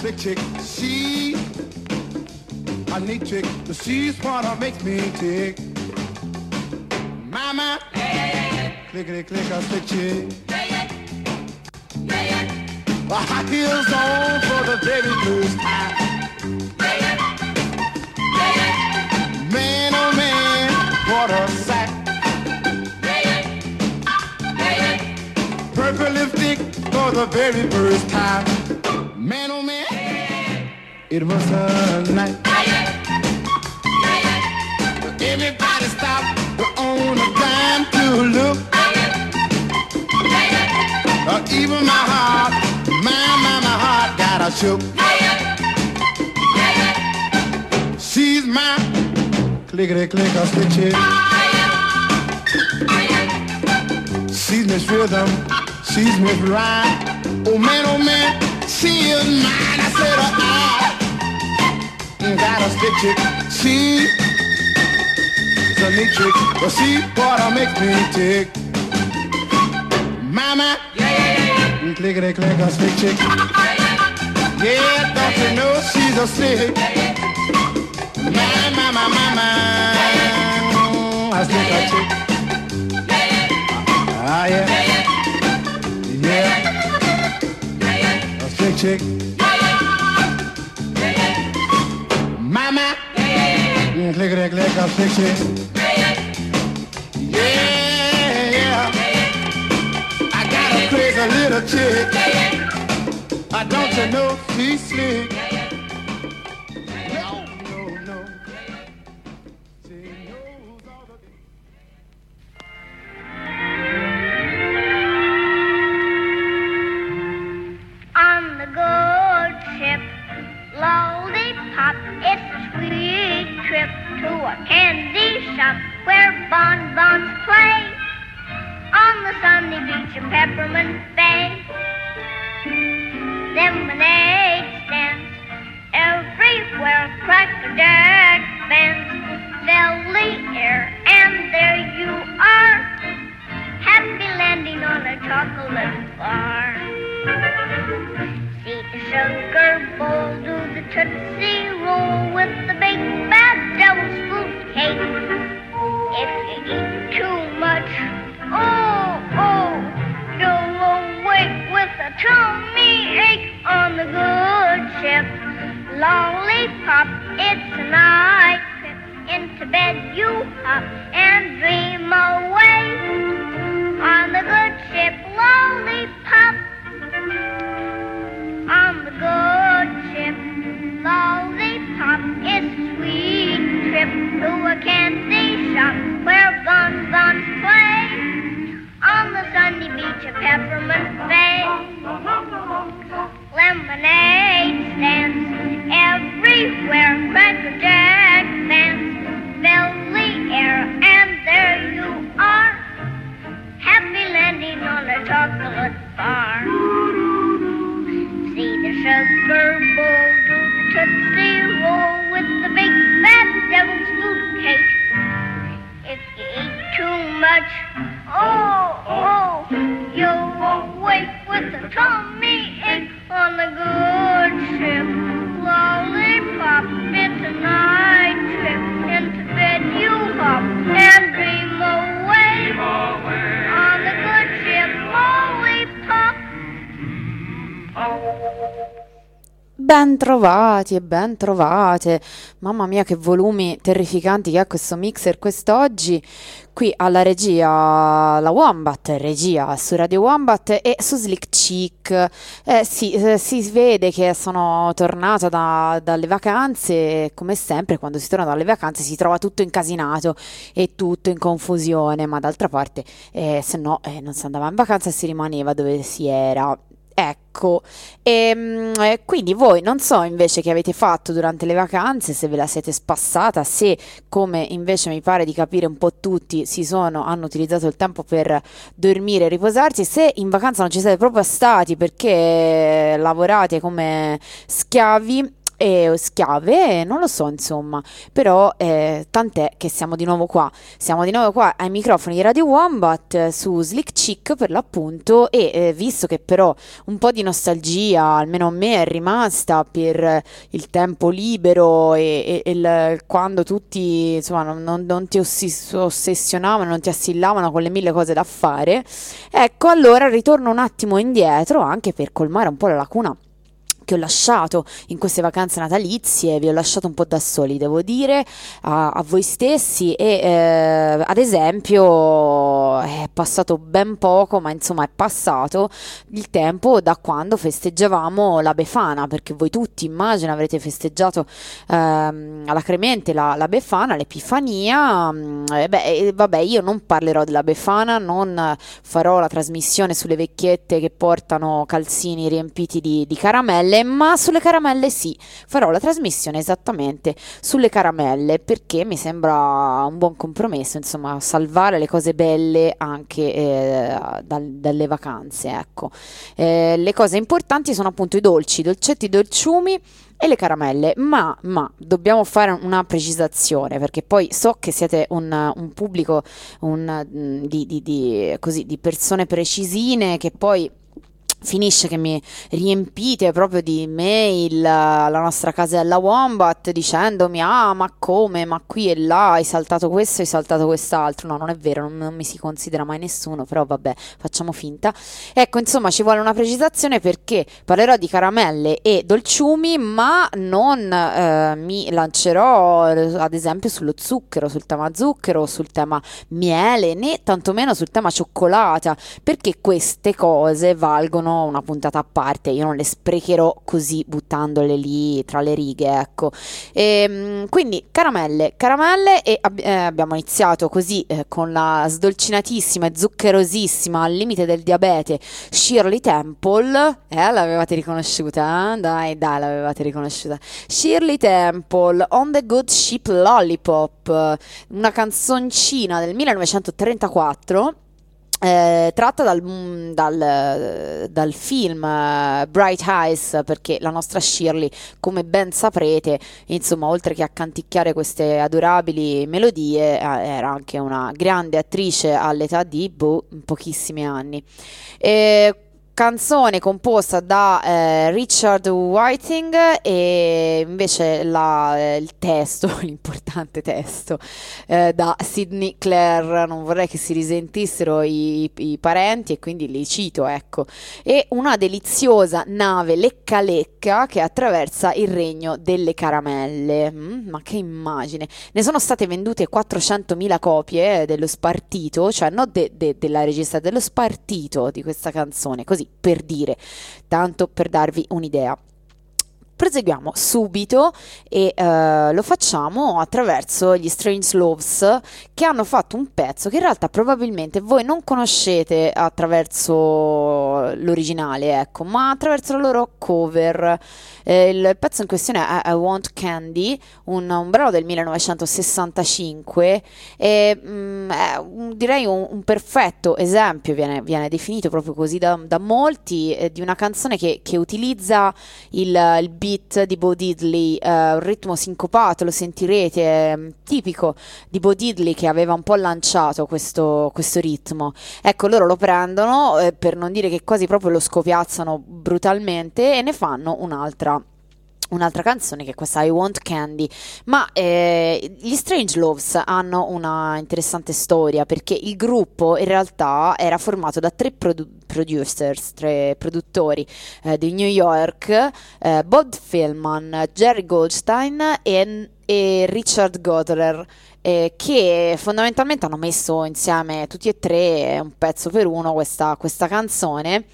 slick chick. She a neat chick. She's what makes me tick. Mama, clickety click a slick chick. High heels on for the very first time. Man, oh man, what a sack. Purple lipstick for the very first time. Oh it was a night. Everybody stop on a dime to look. Uh, even my heart, my, my, my heart got a shook. She's my clickety clicker stitches. She's Miss Rhythm, she's Miss Rhyme. Oh man, oh man, she is mine. I said, uh, I got a stitch it. She's a neat trick, but see what I make me tick. Mama, clickety clicker stick chick. Yeah, don't you know she's a slick? My, my, my, my, my, I stick a chick. Ah, yeah. Yeah. A slick chick. Clickety clicker stick chick. Yeah, yeah. I got a crazy little chick. I don't you know she's slick. Good Ben trovati e ben trovate. Mamma mia, che volumi terrificanti che ha questo mixer quest'oggi. Qui alla regia, la Wombat, regia su Radio Wombat e su Slick Chick. Eh, sì, eh, si vede che sono tornata da- dalle vacanze. Come sempre, quando si torna dalle vacanze si trova tutto incasinato e tutto in confusione. Ma d'altra parte, eh, se no, eh, non si andava in vacanza e si rimaneva dove si era. Ecco, Ehm, eh, quindi voi non so invece che avete fatto durante le vacanze, se ve la siete spassata, se come invece mi pare di capire un po' tutti si sono, hanno utilizzato il tempo per dormire e riposarsi, se in vacanza non ci siete proprio stati perché lavorate come schiavi e schiave, non lo so, insomma, però eh, tant'è che siamo di nuovo qua. Siamo di nuovo qua ai microfoni di Radio Wombat eh, su Slick Chick per l'appunto e eh, visto che però un po' di nostalgia, almeno a me, è rimasta per il tempo libero e, e, e il, quando tutti insomma non, non, non ti ossessionavano, non ti assillavano con le mille cose da fare, ecco allora ritorno un attimo indietro anche per colmare un po' la lacuna che ho lasciato in queste vacanze natalizie, vi ho lasciato un po' da soli, devo dire, a, a voi stessi e eh, ad esempio è passato ben poco, ma insomma è passato il tempo da quando festeggiavamo la Befana, perché voi tutti immagino avrete festeggiato ehm, alla Cremente la, la Befana, l'Epifania, mm, e beh, vabbè io non parlerò della Befana, non farò la trasmissione sulle vecchiette che portano calzini riempiti di, di caramelle, ma sulle caramelle sì, farò la trasmissione esattamente sulle caramelle perché mi sembra un buon compromesso, insomma, salvare le cose belle anche eh, dal, dalle vacanze, ecco. Eh, le cose importanti sono appunto i dolci, i dolcetti, i dolciumi e le caramelle, ma, ma, dobbiamo fare una precisazione perché poi so che siete un, un pubblico un, mm, di, di, di, così, di persone precisine che poi finisce che mi riempite proprio di mail alla nostra casella Wombat dicendomi ah ma come? Ma qui e là hai saltato questo hai saltato quest'altro. No non è vero non, non, mi si considera mai nessuno però vabbè facciamo finta. Ecco insomma ci vuole una precisazione perché parlerò di caramelle e dolciumi ma non eh, mi lancerò ad esempio sullo zucchero sul tema zucchero sul tema miele né tantomeno sul tema cioccolata perché queste cose valgono sono una puntata a parte, io non le sprecherò così buttandole lì tra le righe, ecco. E, ehm, quindi caramelle, caramelle e ab- eh, abbiamo iniziato così eh, con la sdolcinatissima e zuccherosissima al limite del diabete Shirley Temple, eh, l'avevate riconosciuta? Dai, dai, l'avevate riconosciuta. Shirley Temple, On the Good Ship Lollipop, una canzoncina del 1934 eh, tratta dal, mm, dal, dal, film uh, Bright Eyes perché la nostra Shirley come ben saprete insomma oltre che a canticchiare queste adorabili melodie eh, era anche una grande attrice all'età di boh, pochissimi anni. E canzone composta da eh, Richard Whiting e invece la, eh, il testo, l'importante testo, eh, da Sidney Clare, non vorrei che si risentissero i, i, parenti e quindi li cito, ecco, e una deliziosa nave lecca lecca che attraversa il regno delle caramelle, mm, ma che immagine, ne sono state vendute 400.000 copie dello spartito, cioè non de, de, della regista, dello spartito di questa canzone, così per dire, tanto per darvi un'idea proseguiamo subito e uh, lo facciamo attraverso gli Strange Loves che hanno fatto un pezzo che in realtà probabilmente voi non conoscete attraverso l'originale, ecco, ma attraverso la loro cover. Eh, il pezzo in questione è I Want Candy, un, un brano del 1965 e mh, mm, è un, direi un, un, perfetto esempio, viene, viene, definito proprio così da, da molti, eh, di una canzone che, che utilizza il, il beat beat di Bo Diddley, eh, un ritmo sincopato, lo sentirete, tipico di Bo Diddley che aveva un po' lanciato questo, questo ritmo. Ecco, loro lo prendono, eh, per non dire che quasi proprio lo scopiazzano brutalmente e ne fanno un'altra un'altra canzone che è questa I Want Candy. Ma eh, gli Strange Loves hanno una interessante storia perché il gruppo in realtà era formato da tre produ- producers tre produttori eh, di New York eh, Bob Philman, Jerry Goldstein e, e Richard Goddard eh, che fondamentalmente hanno messo insieme tutti e tre un pezzo per uno questa, questa canzone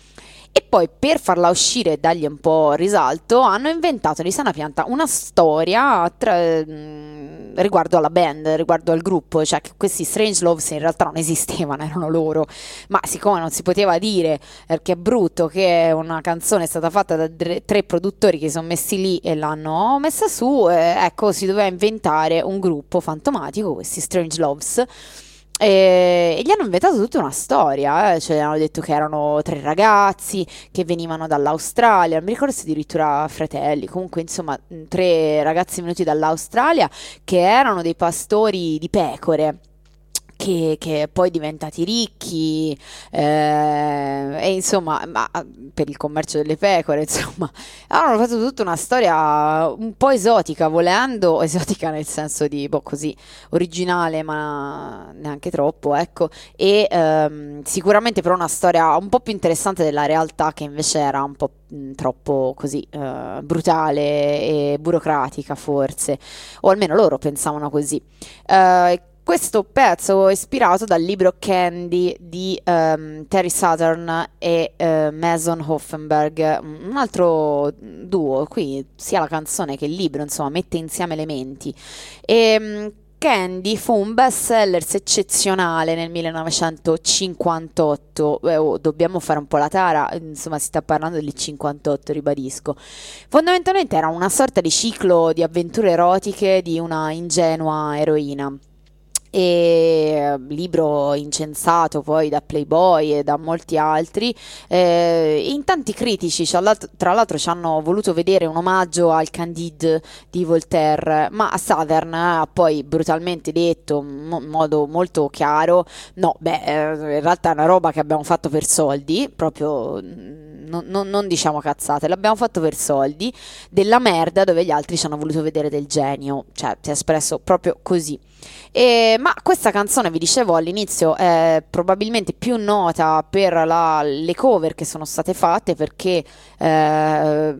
e poi per farla uscire e dargli un po' risalto hanno inventato di sana pianta una storia tra, mm, riguardo alla band, riguardo al gruppo, cioè che questi Strange Loves in realtà non esistevano, erano loro, ma siccome non si poteva dire perché è brutto che una canzone è stata fatta da tre produttori che si sono messi lì e l'hanno messa su, eh, ecco si doveva inventare un gruppo fantomatico, questi Strange Loves e, gli hanno inventato tutta una storia, eh, cioè hanno detto che erano tre ragazzi che venivano dall'Australia, non mi ricordo se addirittura fratelli, comunque insomma tre ragazzi venuti dall'Australia che erano dei pastori di pecore che, che poi diventati ricchi eh, e insomma ma, per il commercio delle pecore insomma. Hanno fatto tutta una storia un po' esotica volendo esotica nel senso di boh, così originale ma neanche troppo ecco. E ehm, sicuramente però una storia un po' più interessante della realtà che invece era un po' troppo così uh, brutale e burocratica forse. O almeno loro pensavano così. Uh, questo pezzo è ispirato dal libro Candy di um, Terry Southern e uh, Mason Hoffenberg, un altro duo, qui sia la canzone che il libro, insomma, mette insieme elementi. E, um, Candy fu un best seller eccezionale nel 1958, eh, oh, dobbiamo fare un po' la tara, insomma si sta parlando del 58, ribadisco. Fondamentalmente era una sorta di ciclo di avventure erotiche di una ingenua eroina e libro incensato poi da Playboy e da molti altri. Eh, in tanti critici, tra l'altro, ci hanno voluto vedere un omaggio al Candide di Voltaire, ma Southern ha poi brutalmente detto in modo molto chiaro: no, beh, eh, in realtà è una roba che abbiamo fatto per soldi, proprio non, non, non, diciamo cazzate, l'abbiamo fatto per soldi, della merda dove gli altri ci hanno voluto vedere del genio, cioè si è espresso proprio così. E, ma questa canzone, vi dicevo all'inizio, è probabilmente più nota per la, le cover che sono state fatte perché eh,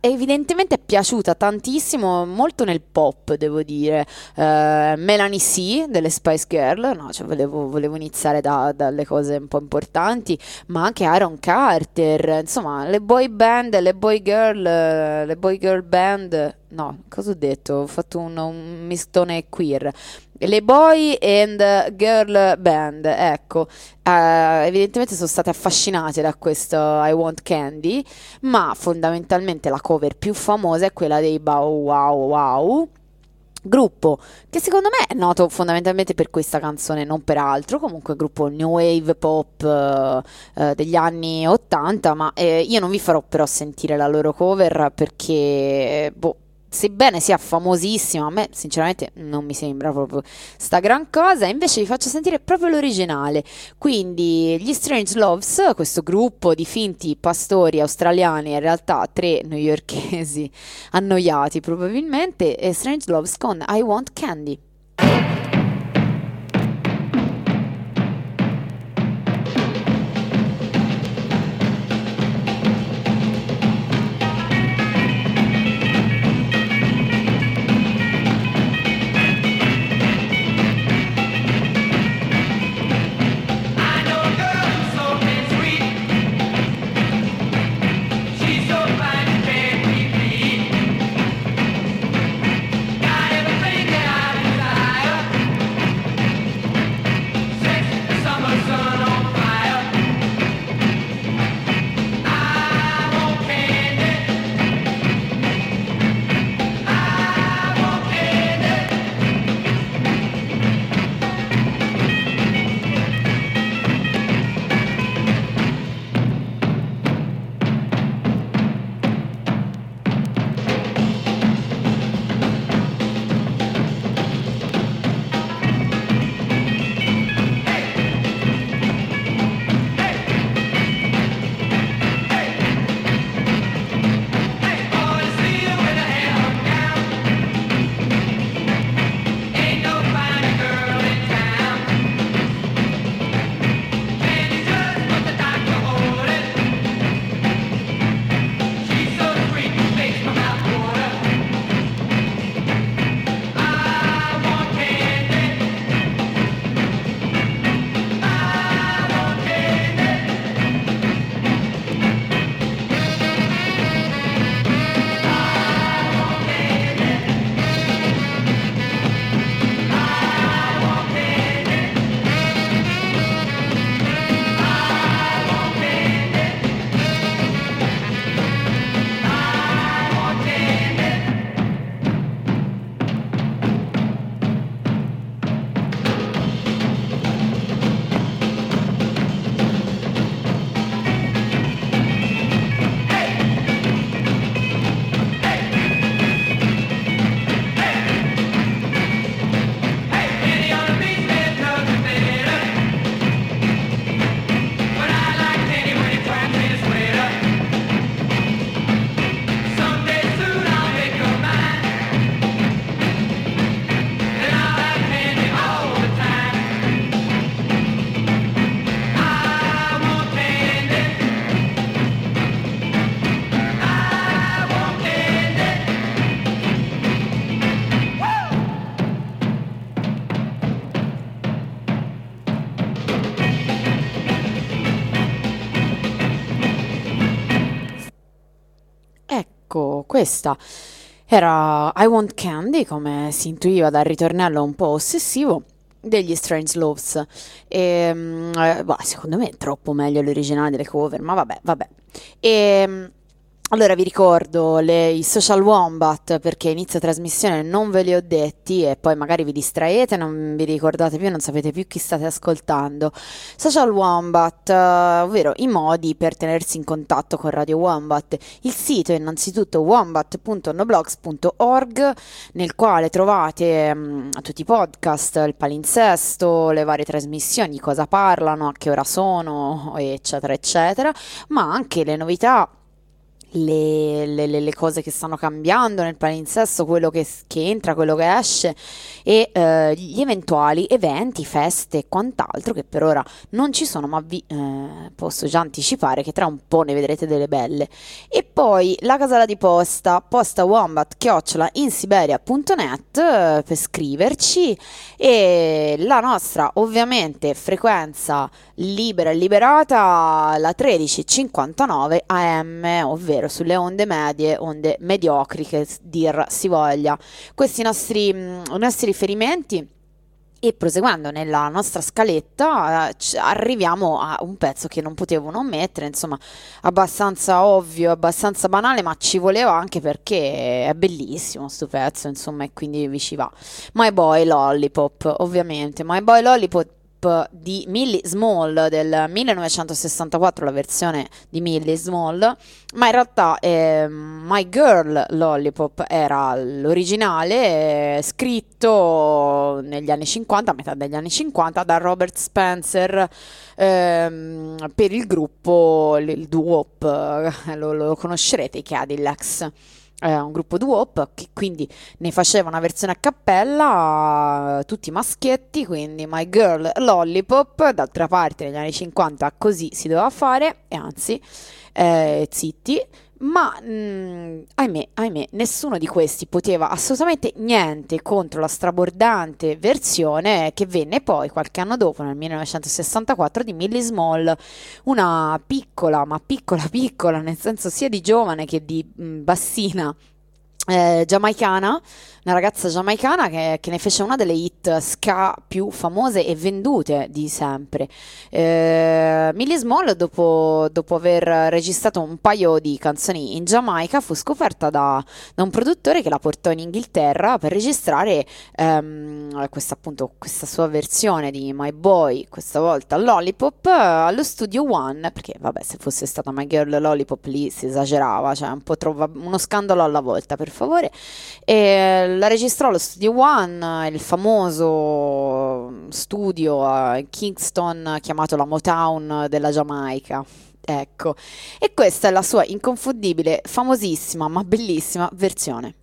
evidentemente è piaciuta tantissimo, molto nel pop, devo dire. Eh, Melanie C delle Spice Girl, no, cioè volevo, volevo iniziare da, dalle cose un po' importanti, ma anche Aaron Carter, insomma, le boy band, le boy girl, le boy girl band no, cosa ho detto? Ho fatto un, un mistone queer. Le boy and girl band, ecco, uh, evidentemente sono state affascinate da questo I Want Candy, ma fondamentalmente la cover più famosa è quella dei Bow Wow Wow, gruppo che secondo me è noto fondamentalmente per questa canzone, non per altro, comunque gruppo new wave pop uh, uh, degli anni 80, ma eh, io non vi farò però sentire la loro cover perché boh, sebbene sia famosissima, a me sinceramente non mi sembra proprio sta gran cosa, invece vi faccio sentire proprio l'originale. Quindi gli Strange Loves, questo gruppo di finti pastori australiani, in realtà tre newyorkesi annoiati probabilmente, e Strange Loves con I Want Candy. Questa. Era I Want Candy, come si intuiva dal ritornello un po' ossessivo degli Strange Loves. E, mm, eh, bah, secondo me è troppo meglio l'originale delle cover ma vabbè vabbè. E, mm, allora vi ricordo le, i social wombat perché inizio trasmissione non ve li ho detti e poi magari vi distraete, non vi ricordate più, non sapete più chi state ascoltando. Social wombat, uh, ovvero i modi per tenersi in contatto con Radio Wombat. Il sito è innanzitutto wombat.noblogs.org nel quale trovate um, tutti i podcast, il palinsesto, le varie trasmissioni, cosa parlano, a che ora sono, eccetera, eccetera, ma anche le novità le, le, le, cose che stanno cambiando nel palinsesto, quello che, che entra, quello che esce e eh, gli eventuali eventi, feste e quant'altro che per ora non ci sono, ma vi eh, posso già anticipare che tra un po' ne vedrete delle belle. E poi la casella di posta, posta wombat chiocciola in siberia.net eh, per scriverci e la nostra ovviamente frequenza libera e liberata la 1359 AM, ovvero ovvero sulle onde medie, onde mediocri che dir si voglia. Questi nostri, mm, nostri riferimenti e proseguendo nella nostra scaletta eh, arriviamo a un pezzo che non potevo non mettere, insomma abbastanza ovvio, abbastanza banale, ma ci voleva anche perché è bellissimo questo pezzo, insomma, e quindi vi ci va. My Boy Lollipop, ovviamente, My Boy Lollipop di Millie Small del 1964, la versione di Millie Small, ma in realtà eh, My Girl Lollipop era l'originale, eh, scritto negli anni 50, a metà degli anni 50, da Robert Spencer ehm, per il gruppo, il, il Duop, lo, lo conoscerete, i Cadillacs eh, un gruppo duop che quindi ne faceva una versione a cappella, tutti maschietti, quindi My Girl Lollipop, d'altra parte negli anni 50 così si doveva fare, e anzi, eh, zitti, ma mh, mm, ahimè, ahimè, nessuno di questi poteva assolutamente niente contro la strabordante versione che venne poi qualche anno dopo, nel 1964, di Millie Small, una piccola, ma piccola piccola, nel senso sia di giovane che di mh, mm, bassina eh, giamaicana, una ragazza giamaicana che, che, ne fece una delle hit ska più famose e vendute di sempre. Eh, Millie Small, dopo, dopo, aver registrato un paio di canzoni in Giamaica, fu scoperta da, da un produttore che la portò in Inghilterra per registrare ehm, questa, appunto, questa sua versione di My Boy, questa volta Lollipop, allo studio One, perché vabbè, se fosse stata My Girl Lollipop lì si esagerava, cioè un po' trova, uno scandalo alla volta, per favore. E la registrò allo Studio One, il famoso studio a Kingston chiamato la Motown della Giamaica. Ecco, e questa è la sua inconfondibile, famosissima ma bellissima versione.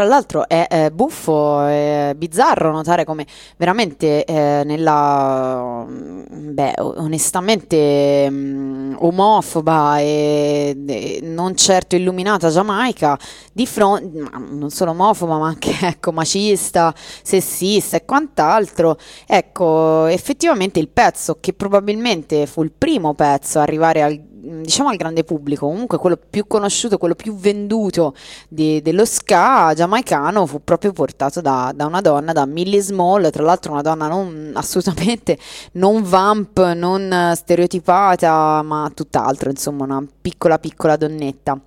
Tra l'altro è, è buffo, è bizzarro notare come veramente eh, nella, beh, onestamente um, omofoba e, e, non certo illuminata Giamaica, di fronte, non solo omofoba ma anche ecco, macista, sessista e quant'altro, ecco, effettivamente il pezzo che probabilmente fu il primo pezzo a arrivare al diciamo al grande pubblico, comunque quello più conosciuto, quello più venduto di, dello ska giamaicano fu proprio portato da, da, una donna, da Millie Small, tra l'altro una donna non, assolutamente non vamp, non stereotipata, ma tutt'altro, insomma una piccola piccola donnetta.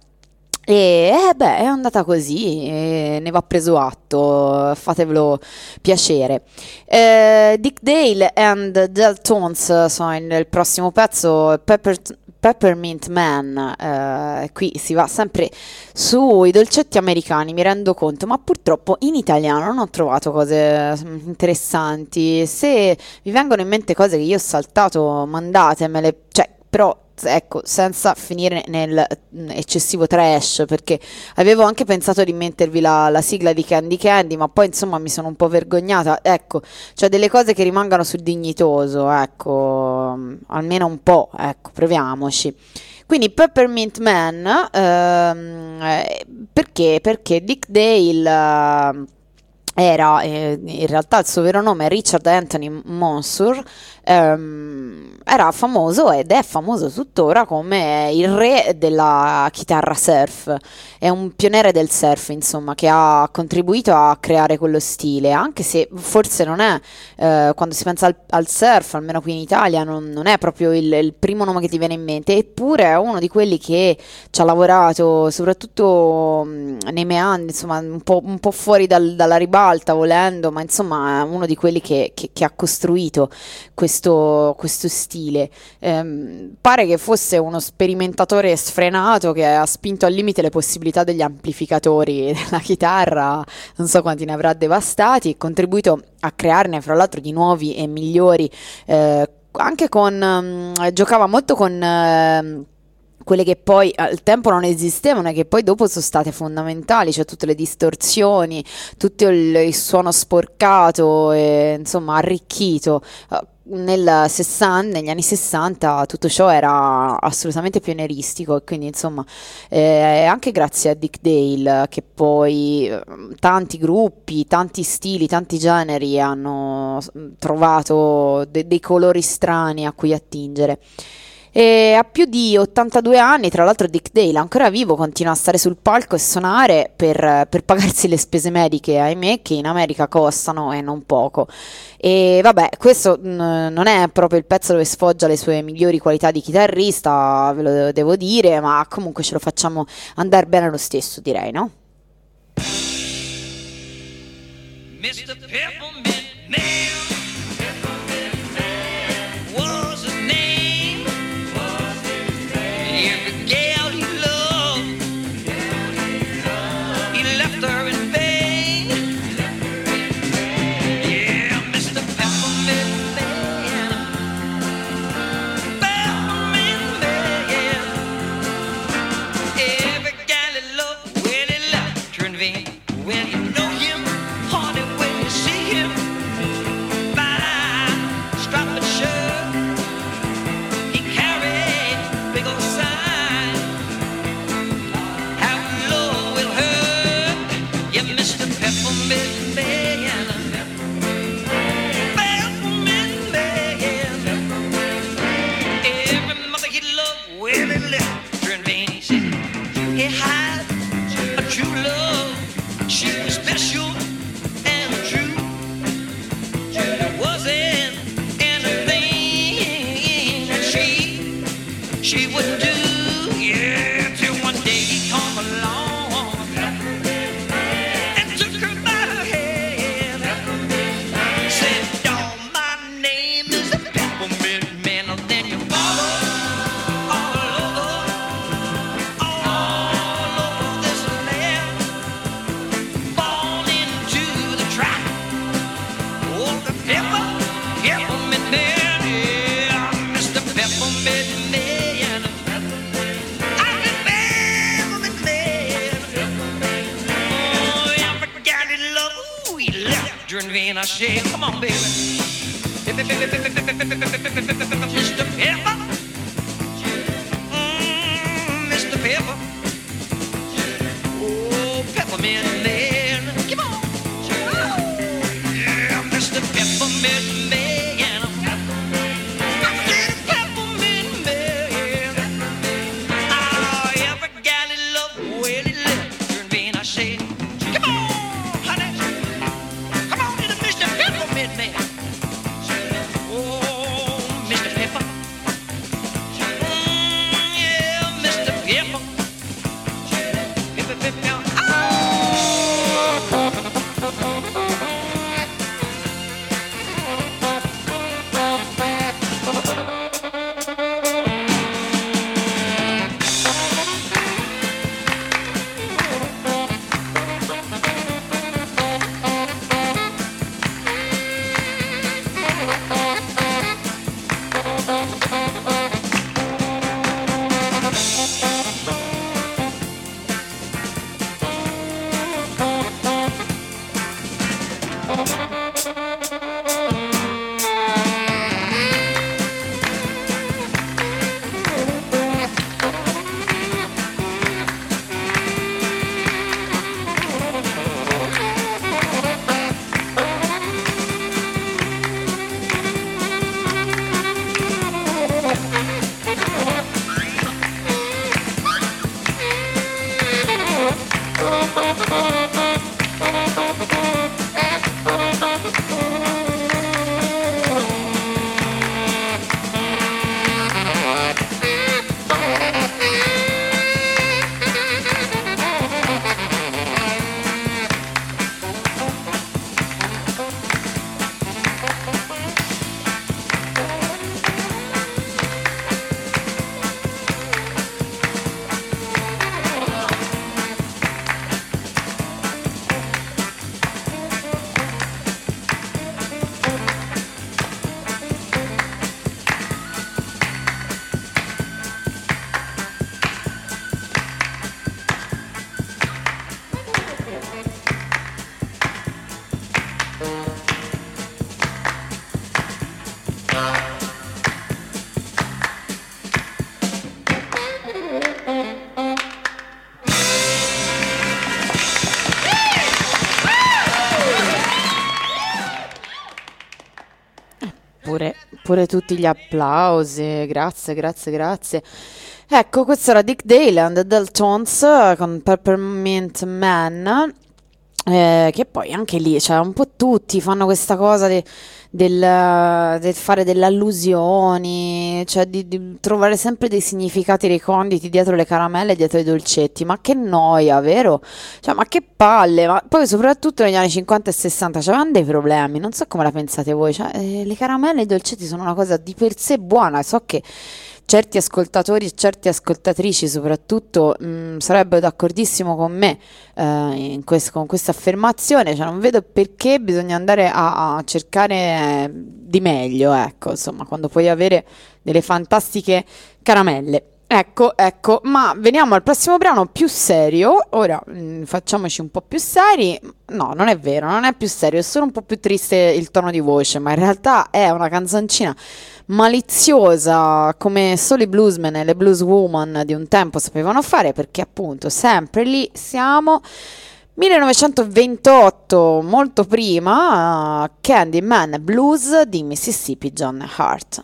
E eh, beh, è andata così, ne va preso atto, fatevelo piacere. Eh, Dick Dale and Deltones sono il prossimo pezzo, Pepper, Peppermint Man, eh, qui si va sempre sui dolcetti americani, mi rendo conto, ma purtroppo in italiano non ho trovato cose mm, interessanti. Se vi vengono in mente cose che io ho saltato, mandatemele, cioè, però ecco, senza finire nel mm, eccessivo trash, perché avevo anche pensato di mettervi la, la, sigla di Candy Candy, ma poi insomma mi sono un po' vergognata. Ecco, cioè delle cose che rimangano sul dignitoso, ecco, mm, almeno un po', ecco, proviamoci. Quindi Peppermint Man, ehm, eh, perché? Perché Dick Dale... Era eh, in realtà il suo vero nome Richard Anthony Monsur ehm, era famoso ed è famoso tuttora come il re della chitarra surf, è un pioniere del surf, insomma, che ha contribuito a creare quello stile, anche se forse non è, eh, quando si pensa al, al, surf, almeno qui in Italia, non, non è proprio il, il, primo nome che ti viene in mente, eppure è uno di quelli che ci ha lavorato, soprattutto nei meandri, insomma, un po', un po fuori dal, dalla ribalta, volendo, ma insomma uno di quelli che, che, che ha costruito questo, questo stile. Ehm, pare che fosse uno sperimentatore sfrenato che ha spinto al limite le possibilità degli amplificatori della chitarra, non so quanti ne avrà devastati, e contribuito a crearne fra l'altro di nuovi e migliori. Eh, anche con um, giocava molto con uh, quelle che poi al tempo non esistevano e che poi dopo sono state fondamentali, cioè tutte le distorsioni, tutto il, il suono sporcato e insomma arricchito. Nel 60, negli anni 60 tutto ciò era assolutamente pionieristico e quindi insomma eh, anche grazie a Dick Dale che poi eh, tanti gruppi, tanti stili, tanti generi hanno trovato de- dei colori strani a cui attingere. E ha più di 82 anni, tra l'altro Dick Dale, ancora vivo, continua a stare sul palco e suonare per, per pagarsi le spese mediche, ahimè, che in America costano e non poco. E vabbè, questo mh, non è proprio il pezzo dove sfoggia le sue migliori qualità di chitarrista, ve lo devo dire, ma comunque ce lo facciamo andare bene lo stesso, direi, no? Mr. Peppermint te, te. Pure, tutti gli applausi, grazie, grazie, grazie. Ecco, questo era Dick Dale and the Deltons con Peppermint Man, eh, che poi anche lì, cioè un po' tutti fanno questa cosa de- del, del fare delle allusioni, cioè di, di trovare sempre dei significati reconditi dietro le caramelle dietro i dolcetti. Ma che noia, vero? Cioè, ma che palle! Ma poi soprattutto negli anni 50 e 60 c'erano dei problemi, non so come la pensate voi, cioè, eh, le caramelle e i dolcetti sono una cosa di per sé buona, so che certi ascoltatori e certe ascoltatrici soprattutto mh, sarebbero d'accordissimo con me eh, in quest- con questa affermazione, cioè non vedo perché bisogna andare a, a cercare di meglio, ecco, insomma, quando puoi avere delle fantastiche caramelle. Ecco, ecco, ma veniamo al prossimo brano più serio. Ora mh, facciamoci un po' più seri. No, non è vero, non è più serio, è solo un po' più triste il tono di voce, ma in realtà è una canzoncina maliziosa come solo i bluesmen e le blueswoman di un tempo sapevano fare, perché appunto sempre lì siamo. 1928, molto prima, Candyman Blues di Mississippi John Hart.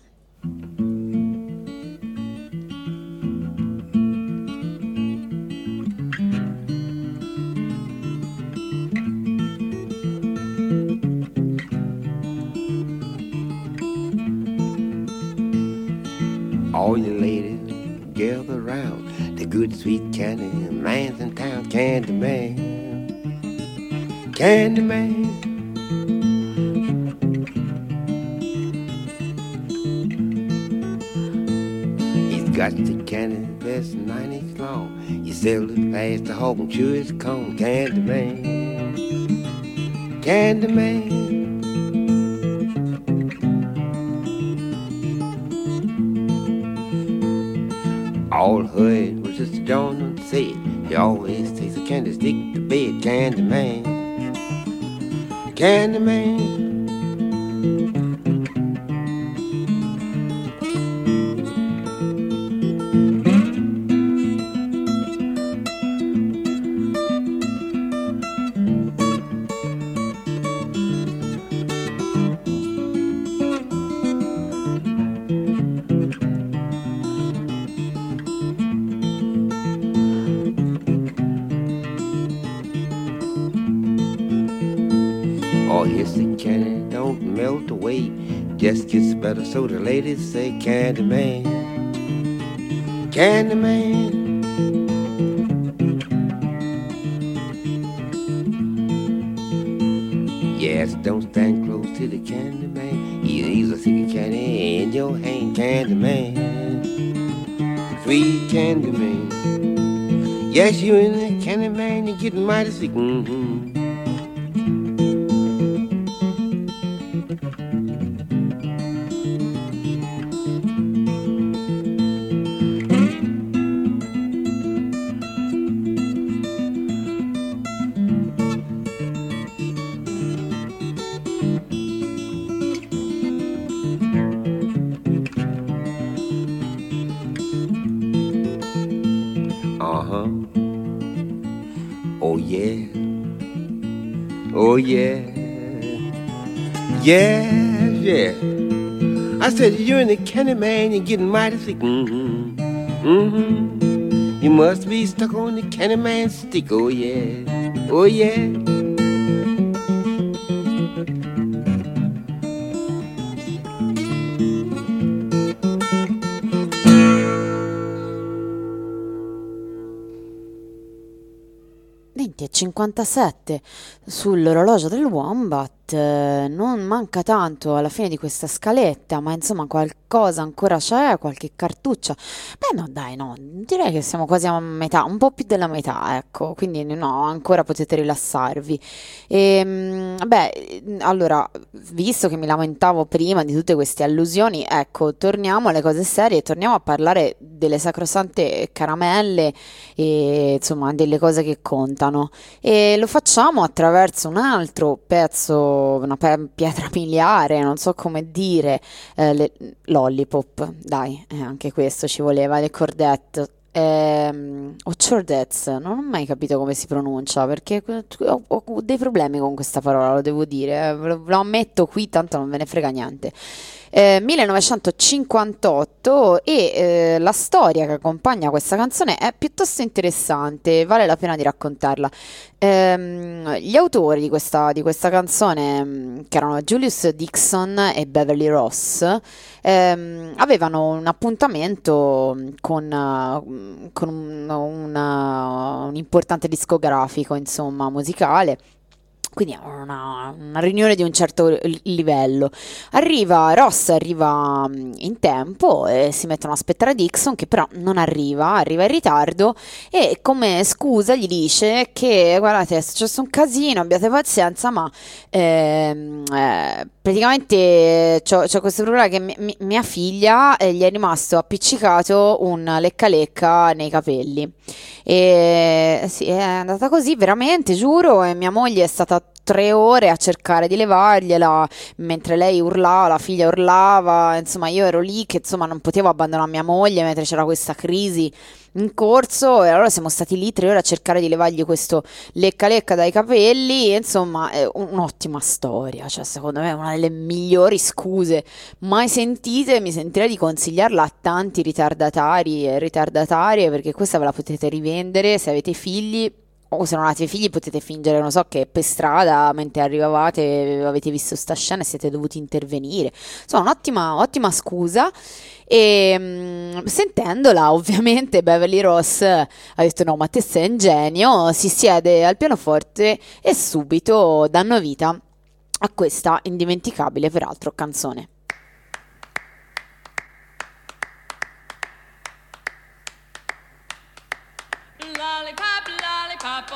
All you ladies gather round the good sweet candy man's in town, candy man, candy man. He's got the candy that's nine inch long. He sells it fast to and chew his cone, candy man, candy man. All heard was just John and said he always takes a candy stick to bed, candy man, ladies say, Candyman, Candyman. Yes, don't stand close to the candy man. He'll easily stick a candy in your hand, candy man. Sweet candy man. Yes, you in the candy man, you're getting mighty sick. Mm-hmm. Said you're in the candy man, you're getting mighty sick. Mm-hmm. Mm-hmm. You must be stuck on the candy man stick. Oh yeah. Oh yeah. E 57 sull'orologio del Wombat, eh, non manca tanto alla fine di questa scaletta, ma insomma qualcosa ancora c'è, qualche cartuccia. Beh no, dai, no, direi che siamo quasi a metà, un po' più della metà, ecco, quindi no, ancora potete rilassarvi. E, beh, allora, visto che mi lamentavo prima di tutte queste allusioni, ecco, torniamo alle cose serie, torniamo a parlare delle sacrosante caramelle e insomma delle cose che contano. E lo facciamo attraverso un altro pezzo, una pietra miliare, non so come dire, eh, le- lollipop, dai, eh, anche questo ci voleva, le cordette. Ehm, o chordettes, non ho mai capito come si pronuncia perché ho, ho dei problemi con questa parola, lo devo dire, eh, lo, lo ammetto qui, tanto non ve ne frega niente. Eh, 1958 e eh, la storia che accompagna questa canzone è piuttosto interessante, vale la pena di raccontarla. Ehm, gli autori di questa, di questa canzone, mh, che erano Julius Dixon e Beverly Ross, ehm, avevano un appuntamento con, uh, con un, un, un importante discografico, insomma, musicale. Quindi è una, una riunione di un certo li- livello. Arriva, Ross arriva mm, in tempo e si mettono a aspettare Dixon che però non arriva, arriva in ritardo e come scusa gli dice che guardate è successo un casino, abbiate pazienza ma ehm, eh, praticamente c'ho questo problema che mi- mi- mia figlia eh, gli è rimasto appiccicato un lecca lecca nei capelli. E sì, è andata così veramente, giuro, e mia moglie è stata tre ore a cercare di levargliela mentre lei urlava, la figlia urlava, insomma io ero lì che insomma non potevo abbandonare mia moglie mentre c'era questa crisi in corso e allora siamo stati lì tre ore a cercare di levargli questo lecca lecca dai capelli e insomma è un'ottima storia, cioè secondo me è una delle migliori scuse mai sentite, mi sentirei di consigliarla a tanti ritardatari e ritardatarie perché questa ve la potete rivendere se avete figli o se non avete figli potete fingere, non so, che per strada mentre arrivavate avete visto sta scena e siete dovuti intervenire. Insomma, un'ottima ottima scusa. E mm, sentendola, ovviamente, Beverly Ross ha detto: No, ma te sei un genio. Si siede al pianoforte e subito danno vita a questa indimenticabile, peraltro, canzone. Lollipop, lollipop,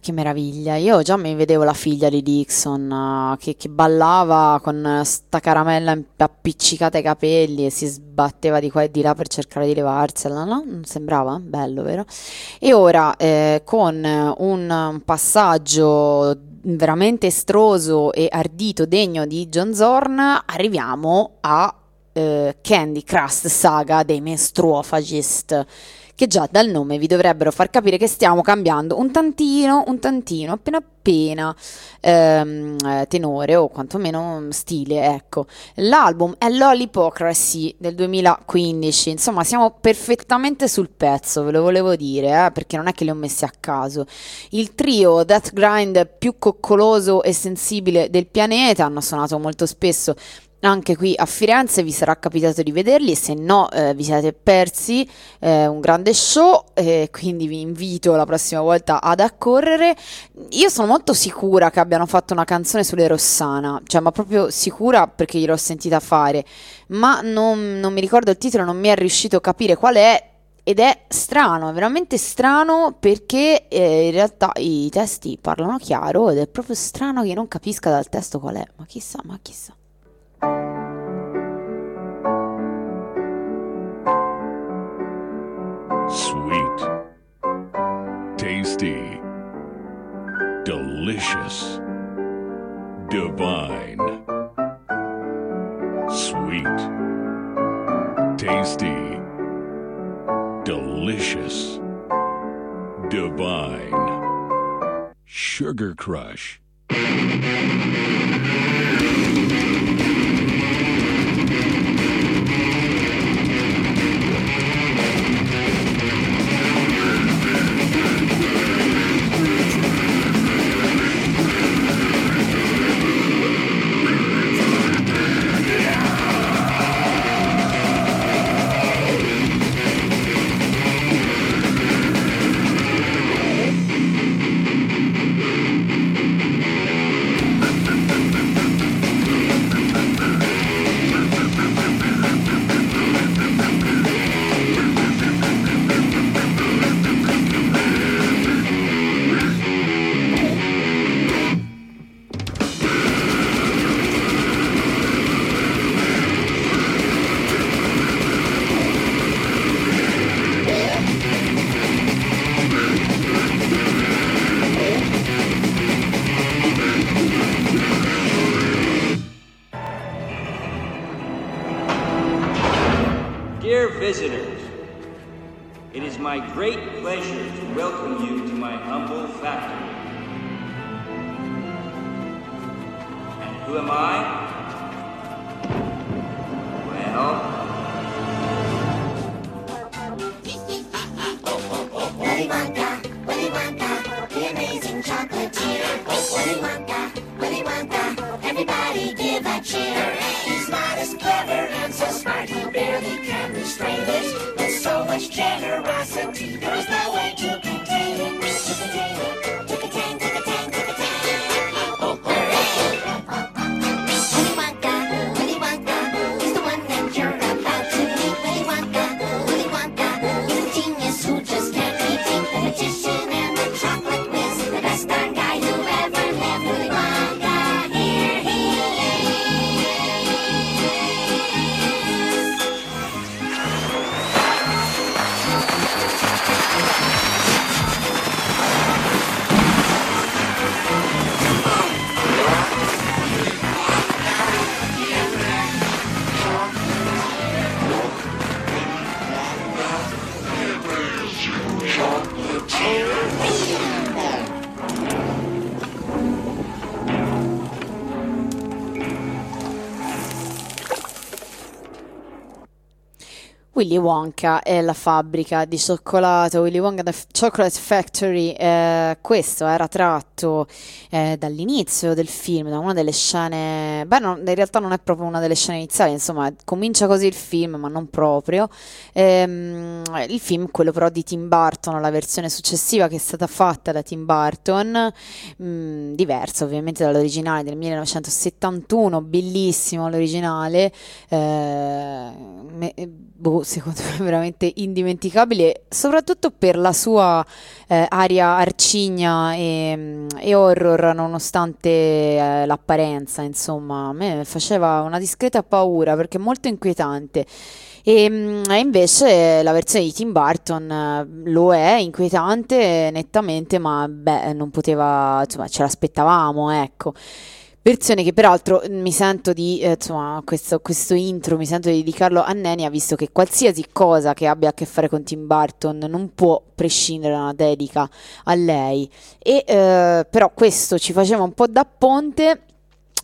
che meraviglia. Io già mi vedevo la figlia di Dixon eh, che, che ballava con sta caramella appiccicata ai capelli e si sbatteva di qua e di là per cercare di levarsela, no? Non sembrava? Bello, vero? E ora eh, con un, un passaggio veramente estroso e ardito degno di John Zorn arriviamo a eh, Candy Crust Saga dei Menstruofagist che già dal nome vi dovrebbero far capire che stiamo cambiando un tantino, un tantino, appena appena ehm, eh, tenore o quantomeno stile, ecco. L'album è Lollipocracy del 2015, insomma siamo perfettamente sul pezzo, ve lo volevo dire, eh, perché non è che li ho messi a caso. Il trio Death Grind più coccoloso e sensibile del pianeta hanno suonato molto spesso anche qui a Firenze vi sarà capitato di vederli, se no eh, vi siete persi eh, un grande show, eh, quindi vi invito la prossima volta ad accorrere. Io sono molto sicura che abbiano fatto una canzone sulle Rossana, cioè ma proprio sicura perché gliel'ho sentita fare, ma non, non mi ricordo il titolo, non mi è riuscito a capire qual è. Ed è strano, è veramente strano perché eh, in realtà i testi parlano chiaro ed è proprio strano che non capisca dal testo qual è, ma chissà, ma chissà. Sweet, tasty, delicious, divine. Sweet, tasty, delicious, divine. Sugar Crush. Willy Wonka è la fabbrica di cioccolato, Willy Wonka the Chocolate Factory, eh, questo era tratto eh, dall'inizio del film, da una delle scene, beh non- in realtà non è proprio una delle scene iniziali, insomma comincia così il film ma non proprio, Ehm, il film, quello però di Tim Burton, la versione successiva che è stata fatta da Tim Burton, mh, diversa ovviamente dall'originale del 1971, bellissimo l'originale, eh, me- boh, secondo me veramente indimenticabile, soprattutto per la sua eh, aria arcigna e, e horror, nonostante eh, l'apparenza, insomma, a me faceva una discreta paura perché è molto inquietante. E, mm, e invece la versione di Tim Burton eh, lo è, inquietante nettamente, ma beh, non poteva, insomma, ce l'aspettavamo, ecco. Versione che peraltro mi sento di, eh, insomma, questo, questo intro mi sento di dedicarlo a Nenia, visto che qualsiasi cosa che abbia a che fare con Tim Burton non può prescindere da una dedica a lei. E eh, però questo ci faceva un po' da ponte.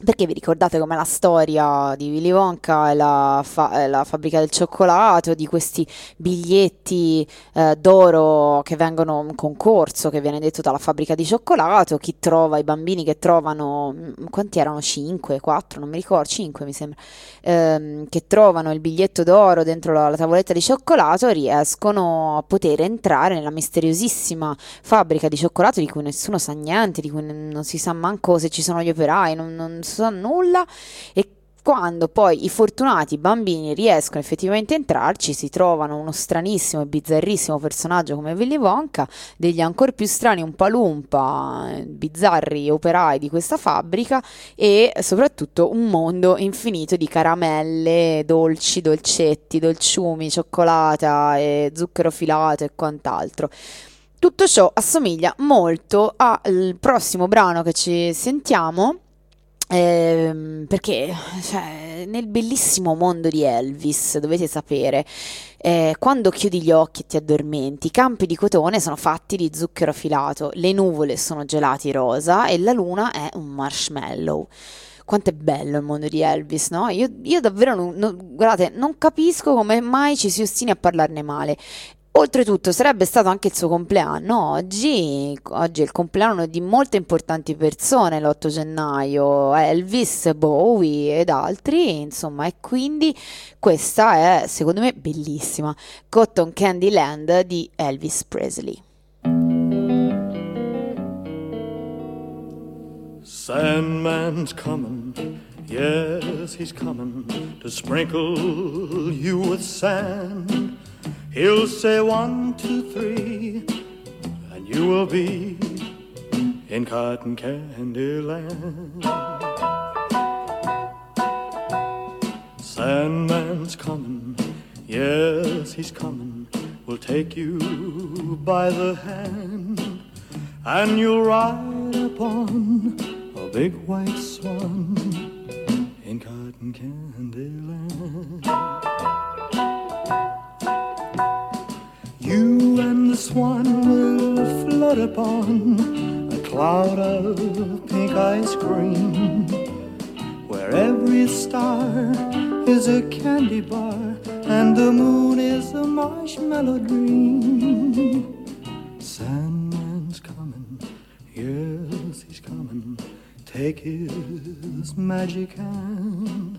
Perché vi ricordate com'è la storia di Willy Wonka e la, fa- la fabbrica del cioccolato, di questi biglietti eh, d'oro che vengono un concorso che viene detto dalla fabbrica di cioccolato, chi trova, i bambini che trovano, mm, quanti erano? 5, 4, non mi ricordo, 5 mi sembra, ehm, che trovano il biglietto d'oro dentro la, la tavoletta di cioccolato riescono a poter entrare nella misteriosissima fabbrica di cioccolato di cui nessuno sa niente, di cui non si sa manco se ci sono gli operai, non, non sa nulla e quando poi i fortunati bambini riescono effettivamente a entrarci, si trovano uno stranissimo e bizzarrissimo personaggio come Willy Wonka, degli ancora più strani Umpalumpa, eh, bizzarri operai di questa fabbrica e soprattutto un mondo infinito di caramelle, dolci, dolcetti, dolciumi, cioccolata e zucchero filato e quant'altro. Tutto ciò assomiglia molto al prossimo brano che ci sentiamo. Ehm, perché cioè, nel bellissimo mondo di Elvis, dovete sapere, eh, quando chiudi gli occhi e ti addormenti, i campi di cotone sono fatti di zucchero filato, le nuvole sono gelati rosa e la luna è un marshmallow. Quanto è bello il mondo di Elvis, no? Io, io davvero non, non- guardate, non capisco come mai ci si ostini a parlarne male. Oltretutto sarebbe stato anche il suo compleanno oggi, oggi è il compleanno di molte importanti persone, l'8 gennaio, Elvis, Bowie ed altri, insomma, e quindi questa è secondo me bellissima, Cotton Candy Land di Elvis Presley. Sandman's coming, yes, he's coming to sprinkle you with sand. He'll say one, two, three, and you will be in cotton candy land. Sandman's coming, yes, he's coming. We'll take you by the hand, and you'll ride upon a big white swan in cotton candy land. Swan will float upon a cloud of pink ice cream, where every star is a candy bar and the moon is a marshmallow dream. Sandman's coming, yes, he's coming. Take his magic hand.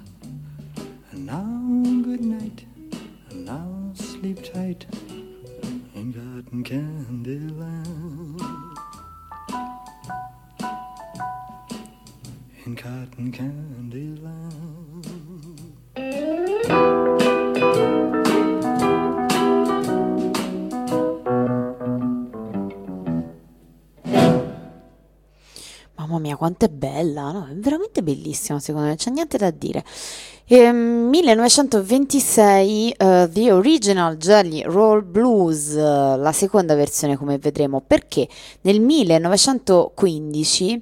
Mamma mia, quanto è bella, no? È veramente bellissima, secondo me, c'è niente da dire. Ehm, 1926, eh, The Original Jelly Roll Blues, eh, la seconda versione, come vedremo, perché nel 1915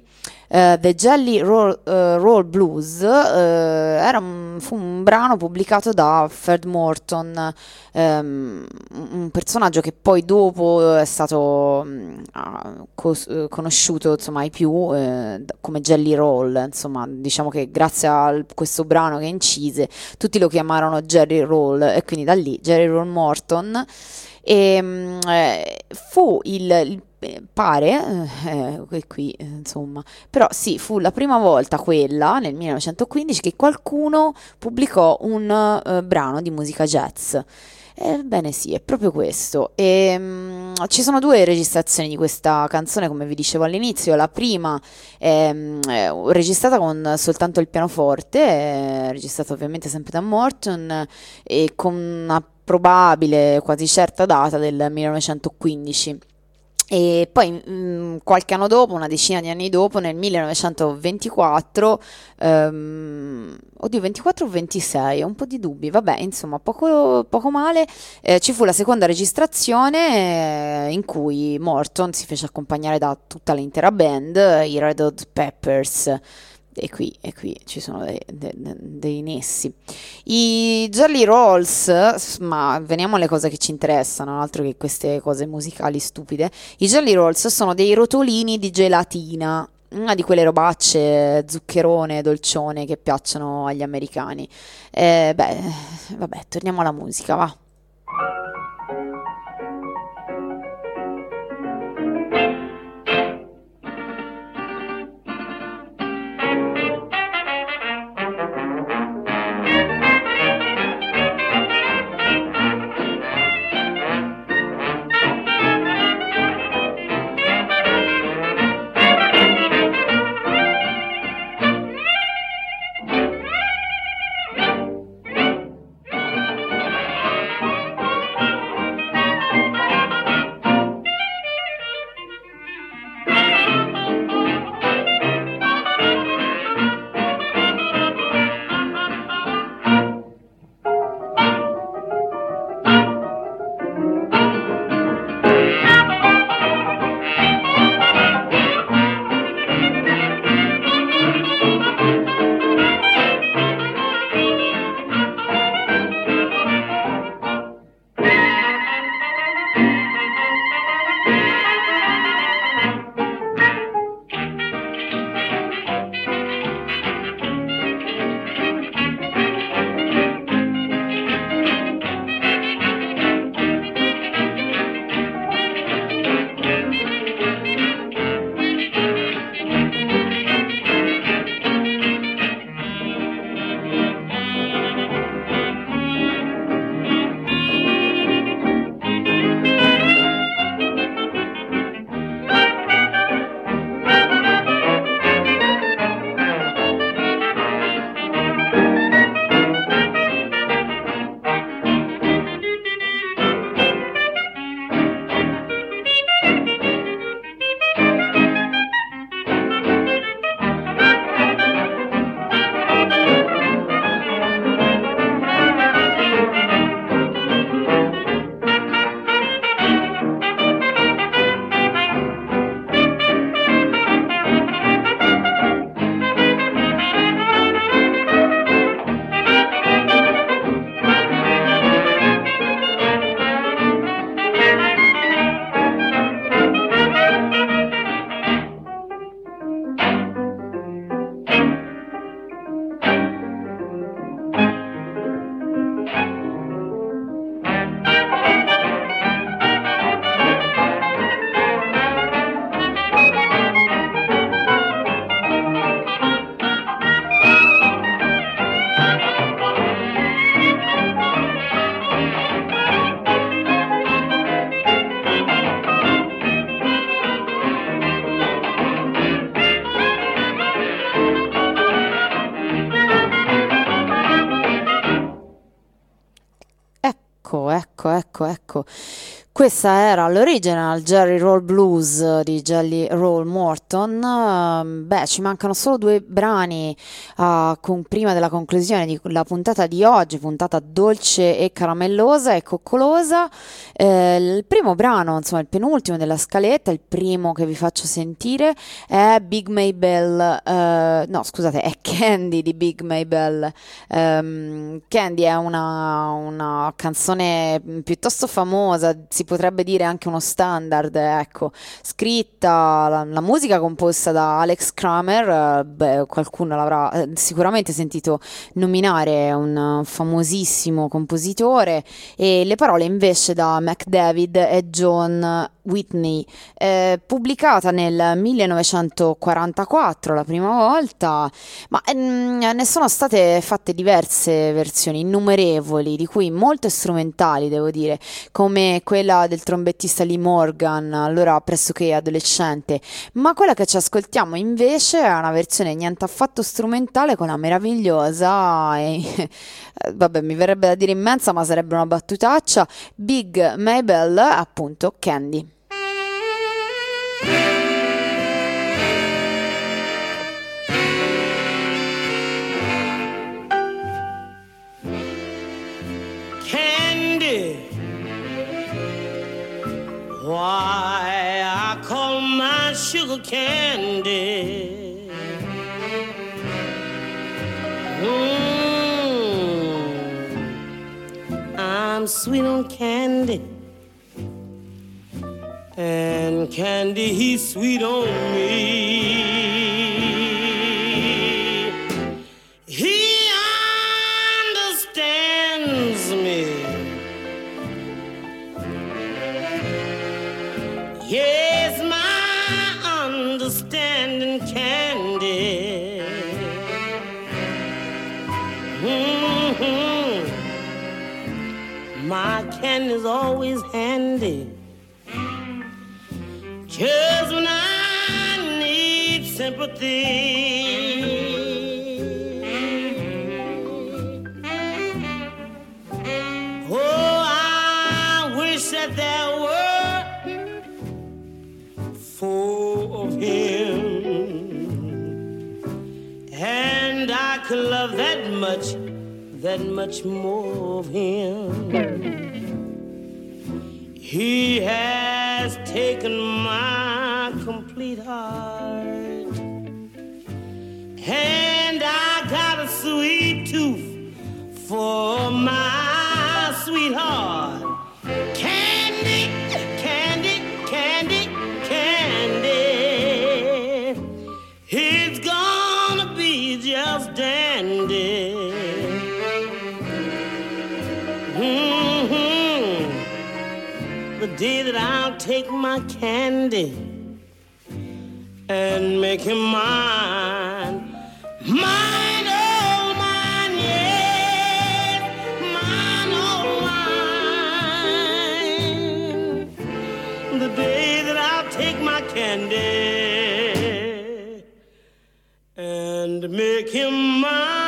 eh, The Jelly Roll, eh, Roll Blues era un, fu un brano pubblicato da Fred Morton, ehm, un personaggio che poi dopo è stato mm, cos- conosciuto insomma ai più come Jelly Roll, insomma diciamo che grazie a questo brano che incise tutti lo chiamarono Jerry Roll e quindi da lì Jerry Roll Morton. E mm, eh, fu il, il- eh, pare eh, eh, qui eh, insomma però sì fu la prima volta quella nel 1915 che qualcuno pubblicò un eh, brano di musica jazz Ebbene sì, è proprio questo. E, mm, ci sono due registrazioni di questa canzone, come vi dicevo all'inizio. La prima è, mm, è registrata con soltanto il pianoforte, è registrata ovviamente sempre da Morton, e con una probabile, quasi certa data del 1915. E poi mm, qualche anno dopo, una decina di anni dopo, nel 1924, ehm, oddio 24 o 26, ho un po' di dubbi, vabbè, insomma, poco, poco male, eh, ci fu la seconda registrazione eh, in cui Morton si fece accompagnare da tutta l'intera band, i Red Hot Peppers. E qui, e qui ci sono dei, de- de- dei nessi. I Jolly Rolls, ma veniamo alle cose che ci interessano, altro che queste cose musicali stupide. I Jolly Rolls sono dei rotolini di gelatina, una di quelle robacce zuccherone, dolcione che piacciono agli americani. Eh, beh, vabbè, torniamo alla musica, va. Questa era l'original Jerry Roll Blues di Jelly Roll Morton. Ehm, Beh, ci mancano solo due brani ah, con- prima della conclusione della puntata di oggi, puntata dolce e caramellosa e coccolosa. Eh, il primo brano, insomma, il penultimo della scaletta, il primo che vi faccio sentire è Big Maybell, eh, no, scusate, è Candy di Big Maybell. Ehm, Candy è una, una canzone piuttosto famosa, si potrebbe dire anche uno standard, ecco, scritta, la, la musica composta da Alex Kramer, eh, beh, qualcuno l'avrà eh, sicuramente sentito nominare, un famosissimo compositore, e le parole invece da McDavid e John Whitney, eh, pubblicata nel 1944 la prima volta, ma ehm, ne sono state fatte diverse versioni, innumerevoli, di cui molte strumentali, devo dire, come quella del trombettista Lee Morgan, allora pressoché adolescente, ma quella che ci ascoltiamo invece è una versione niente affatto strumentale con la meravigliosa e vabbè, mi verrebbe da dire immensa, ma sarebbe una battutaccia, Big Mabel, appunto Candy. candy. Why sugar candy. Mm, I'm sweet on candy. And candy, he's sweet on me. My is always handy. Just when I need sympathy. Oh, I wish that there were four of him, and I could love that much, that much more of him. He has taken my complete heart, and I got a sweet tooth for my sweetheart. Candy, day that I'll take my candy and make him mine. Mine, oh mine, yes, mine, oh mine. The day that I'll take my candy and make him mine.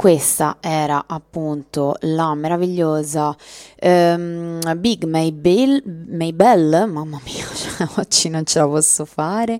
Questa era appunto la meravigliosa ehm, Big Maybell, Maybell, mamma mia, oggi non ce la posso fare,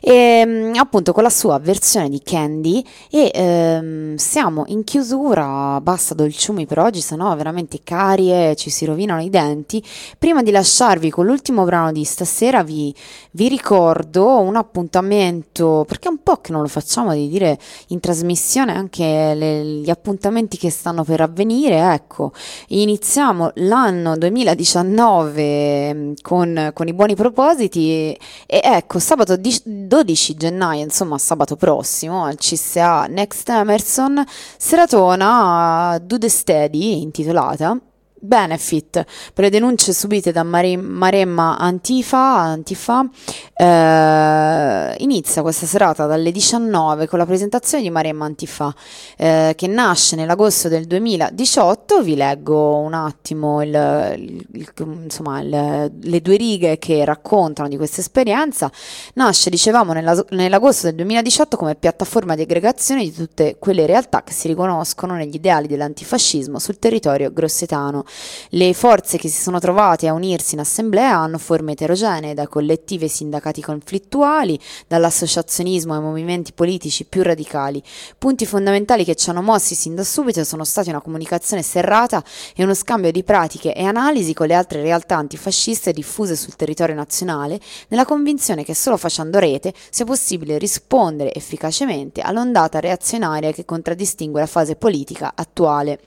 e, appunto con la sua versione di Candy e ehm, siamo in chiusura, basta dolciumi per oggi, sennò veramente carie, ci si rovinano i denti. Prima di lasciarvi con l'ultimo brano di stasera vi, vi ricordo un appuntamento, perché è un po' che non lo facciamo di dire in trasmissione anche le- gli appuntamenti che stanno per avvenire, ecco, iniziamo l'anno 2019 mm, con, con i buoni propositi e, e ecco, sabato di- 12 gennaio, insomma sabato prossimo al CSA Next Emerson, seratona Do the Steady intitolata Benefit per le denunce subite da Mare- Maremma Antifa, Antifa eh, inizia questa serata dalle 19 con la presentazione di Maremma Antifa eh, che nasce nell'agosto del 2018 vi leggo un attimo il- il- il- le due righe che raccontano di questa esperienza. Nasce dicevamo nella- nell'agosto del 2018 come piattaforma di aggregazione di tutte quelle realtà che si riconoscono negli ideali dell'antifascismo sul territorio grossetano le forze che si sono trovate a unirsi in assemblea hanno forme eterogenee, da collettivi e sindacati conflittuali, dall'associazionismo ai movimenti politici più radicali. Punti fondamentali che ci hanno mossi sin da subito sono stati una comunicazione serrata e uno scambio di pratiche e analisi con le altre realtà antifasciste diffuse sul territorio nazionale, nella convinzione che solo facendo rete sia possibile rispondere efficacemente all'ondata reazionaria che contraddistingue la fase politica attuale.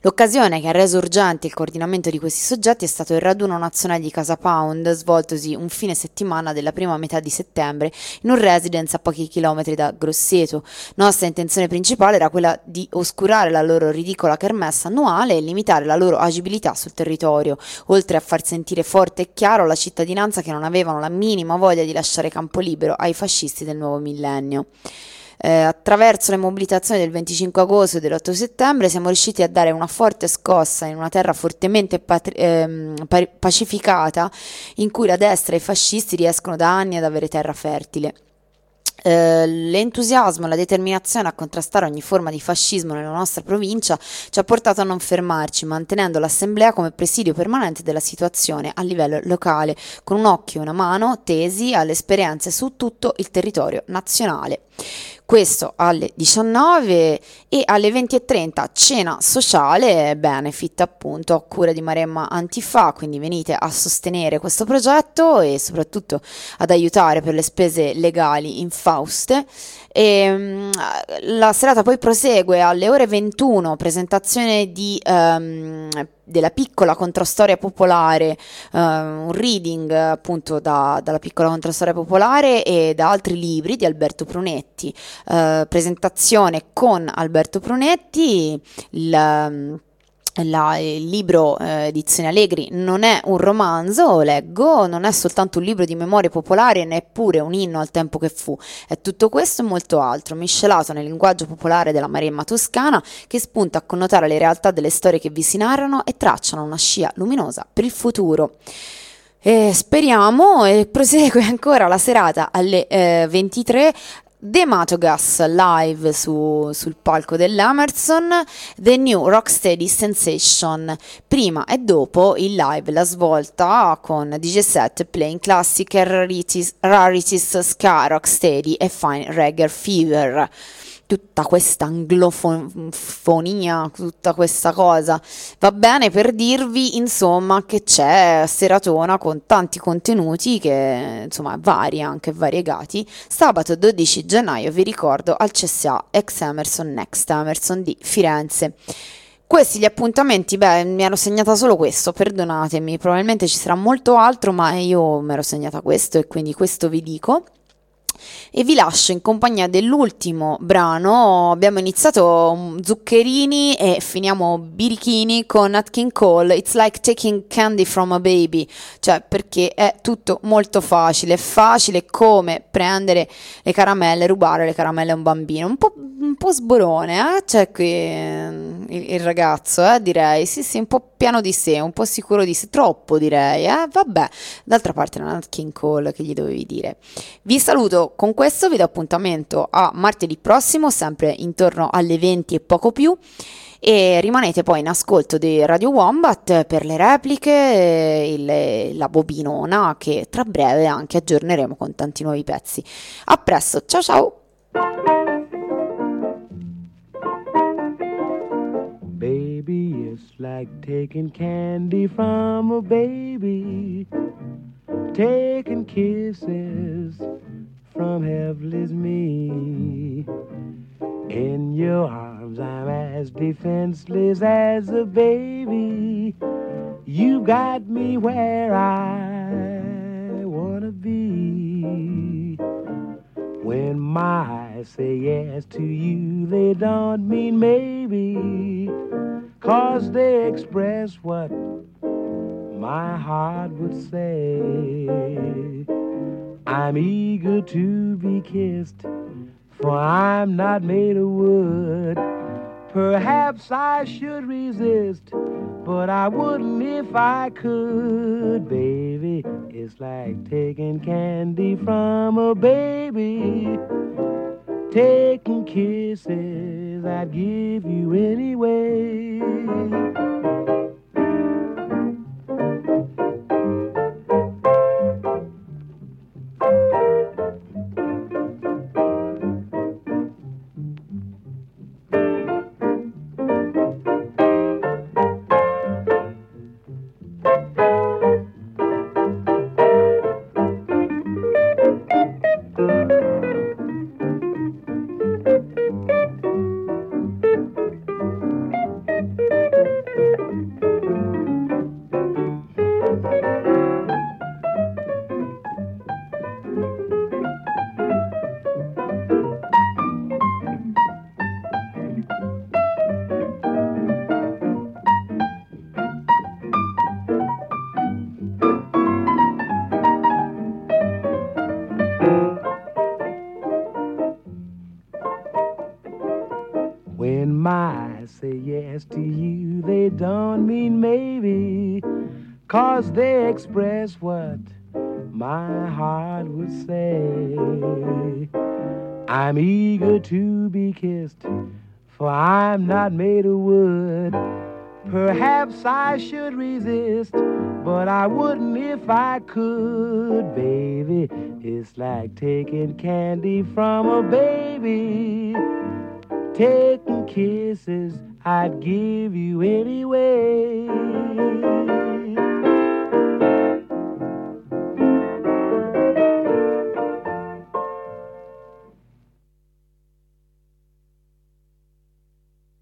L'occasione che ha reso urgente il coordinamento di questi soggetti è stato il raduno nazionale di Casa Pound, svoltosi un fine settimana della prima metà di settembre in un residence a pochi chilometri da Grosseto. Nostra intenzione principale era quella di oscurare la loro ridicola kermesse annuale e limitare la loro agibilità sul territorio, oltre a far sentire forte e chiaro la cittadinanza che non avevano la minima voglia di lasciare campo libero ai fascisti del nuovo millennio. Eh, attraverso le mobilitazioni del 25 agosto e dell'8 settembre siamo riusciti a dare una forte scossa in una terra fortemente patri- ehm, pa- pacificata in cui la destra e i fascisti riescono da anni ad avere terra fertile. Eh, l'entusiasmo e la determinazione a contrastare ogni forma di fascismo nella nostra provincia ci ha portato a non fermarci, mantenendo l'assemblea come presidio permanente della situazione a livello locale, con un occhio e una mano tesi alle esperienze su tutto il territorio nazionale. Questo alle 19 e alle 20.30 cena sociale, benefit appunto a cura di Maremma Antifa, quindi venite a sostenere questo progetto e soprattutto ad aiutare per le spese legali infauste. E, mm, la serata poi prosegue alle ore 21, presentazione di, ehm, della piccola controstoria popolare, eh, un reading appunto da- dalla piccola controstoria popolare e da altri libri di Alberto Prunetti, eh, presentazione con Alberto Prunetti, il, ehm, la- il libro eh, Edizioni Allegri non è un romanzo, leggo, non è soltanto un libro di memorie popolari, neppure un inno al tempo che fu, è tutto questo e molto altro, miscelato nel linguaggio popolare della Maremma toscana che spunta a connotare le realtà delle storie che vi si narrano e tracciano una scia luminosa per il futuro. E speriamo e prosegue ancora la serata alle eh, 23 Dematogas live su- sul palco dell'Emerson, The New Rocksteady Sensation, prima e dopo il live, la svolta con DJ set Playing Classic, Rarities, Rarities Ska, Rocksteady e Fine Reggae Fever. Tutta questa anglofonia, tutta questa cosa. Va bene per dirvi, insomma, che c'è seratona con tanti contenuti che, insomma, vari, anche variegati. Sabato 12 gennaio, vi ricordo, al CSA ex Emerson Next Emerson di Firenze. Questi gli appuntamenti, beh, mi ero segnata solo questo, perdonatemi, probabilmente ci sarà molto altro, ma io mi ero segnata questo e quindi questo vi dico. E vi lascio in compagnia dell'ultimo brano. Abbiamo iniziato mm, Zuccherini e finiamo Birichini con Nat King Cole. It's like taking candy from a baby. Cioè, perché è tutto molto facile. È facile come prendere le caramelle, rubare le caramelle a un bambino. Un po', un po' sborone, eh? C'è qui eh, il, il ragazzo, eh, direi. Sì, sì, un po' piano di sé, un po' sicuro di sé. Troppo, direi, eh? Vabbè. D'altra parte era Nat King Cole, che gli dovevi dire. Vi saluto con questo, vi do appuntamento a martedì prossimo, sempre intorno alle 20 e poco più. E rimanete poi in ascolto di Radio Wombat per le repliche, il- la bobinona che tra breve anche aggiorneremo con tanti nuovi pezzi. A presto, ciao ciao! Like taking candy from a baby, taking kisses from helpless me. In your arms, I'm as defenseless as a baby. You got me where I wanna be. When my eyes say yes to you, they don't mean maybe. Cause they express what my heart would say. I'm eager to be kissed, for I'm not made of wood. Perhaps I should resist, but I wouldn't if I could, baby. It's like taking candy from a baby, taking kisses I'd give you anyway. I'm eager to be kissed, for I'm not made of wood. Perhaps I should resist, but I wouldn't if I could, baby. It's like taking candy from a baby. Taking kisses I'd give you anyway.